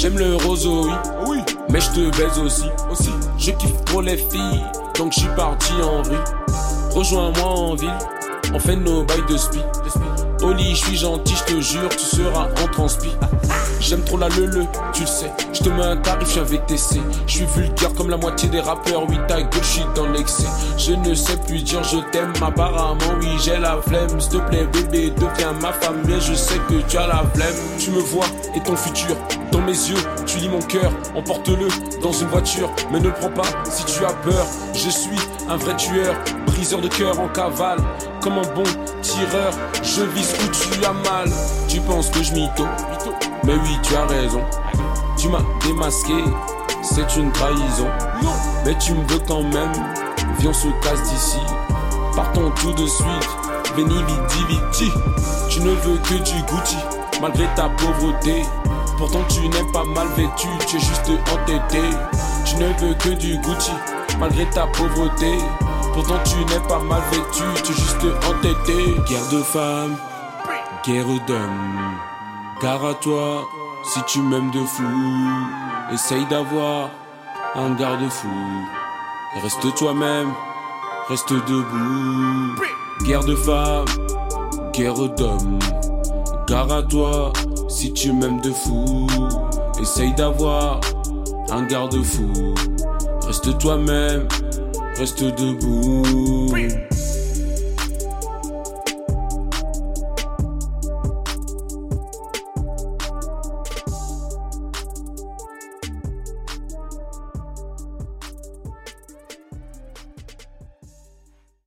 J'aime le roseau, oui. Oui. Mais je te baise aussi. Aussi. Je kiffe trop les filles, donc je suis parti en vrille. Rejoins-moi en ville, on fait nos bails de spi. Lit, je suis gentil, je te jure, tu seras en transpi. J'aime trop la lele, tu le sais. Je te mets un tarif, je avec VTC. Je suis vulgaire comme la moitié des rappeurs. Oui, ta gueule, je suis dans l'excès. Je ne sais plus dire je t'aime, apparemment, oui, j'ai la flemme. S'il te plaît, bébé, deviens ma femme. Mais je sais que tu as la flemme. Tu me vois et ton futur. Dans mes yeux, tu lis mon cœur. Emporte-le dans une voiture, mais ne prends pas si tu as peur. Je suis un vrai tueur, briseur de cœur en cavale. Comme un bon tireur, je vise où tu as mal. Tu penses que je mytho, mais oui, tu as raison. Tu m'as démasqué, c'est une trahison. Mais tu me veux quand même, viens on se casse d'ici. Partons tout de suite, veni vidi vidi. Tu ne veux que du Gucci, malgré ta pauvreté. Pourtant tu n'es pas mal vêtu, tu es juste entêté. Tu ne veux que du Gucci, malgré ta pauvreté. Pourtant tu n'es pas mal vêtu, tu es juste entêté. Guerre de femmes, guerre d'hommes. Gare à toi, si tu m'aimes de fou, essaye d'avoir un garde-fou. Reste toi-même, reste debout. Guerre de femmes, guerre d'hommes. Gare à toi, si tu m'aimes de fou, essaye d'avoir un garde-fou. Reste toi-même, reste debout.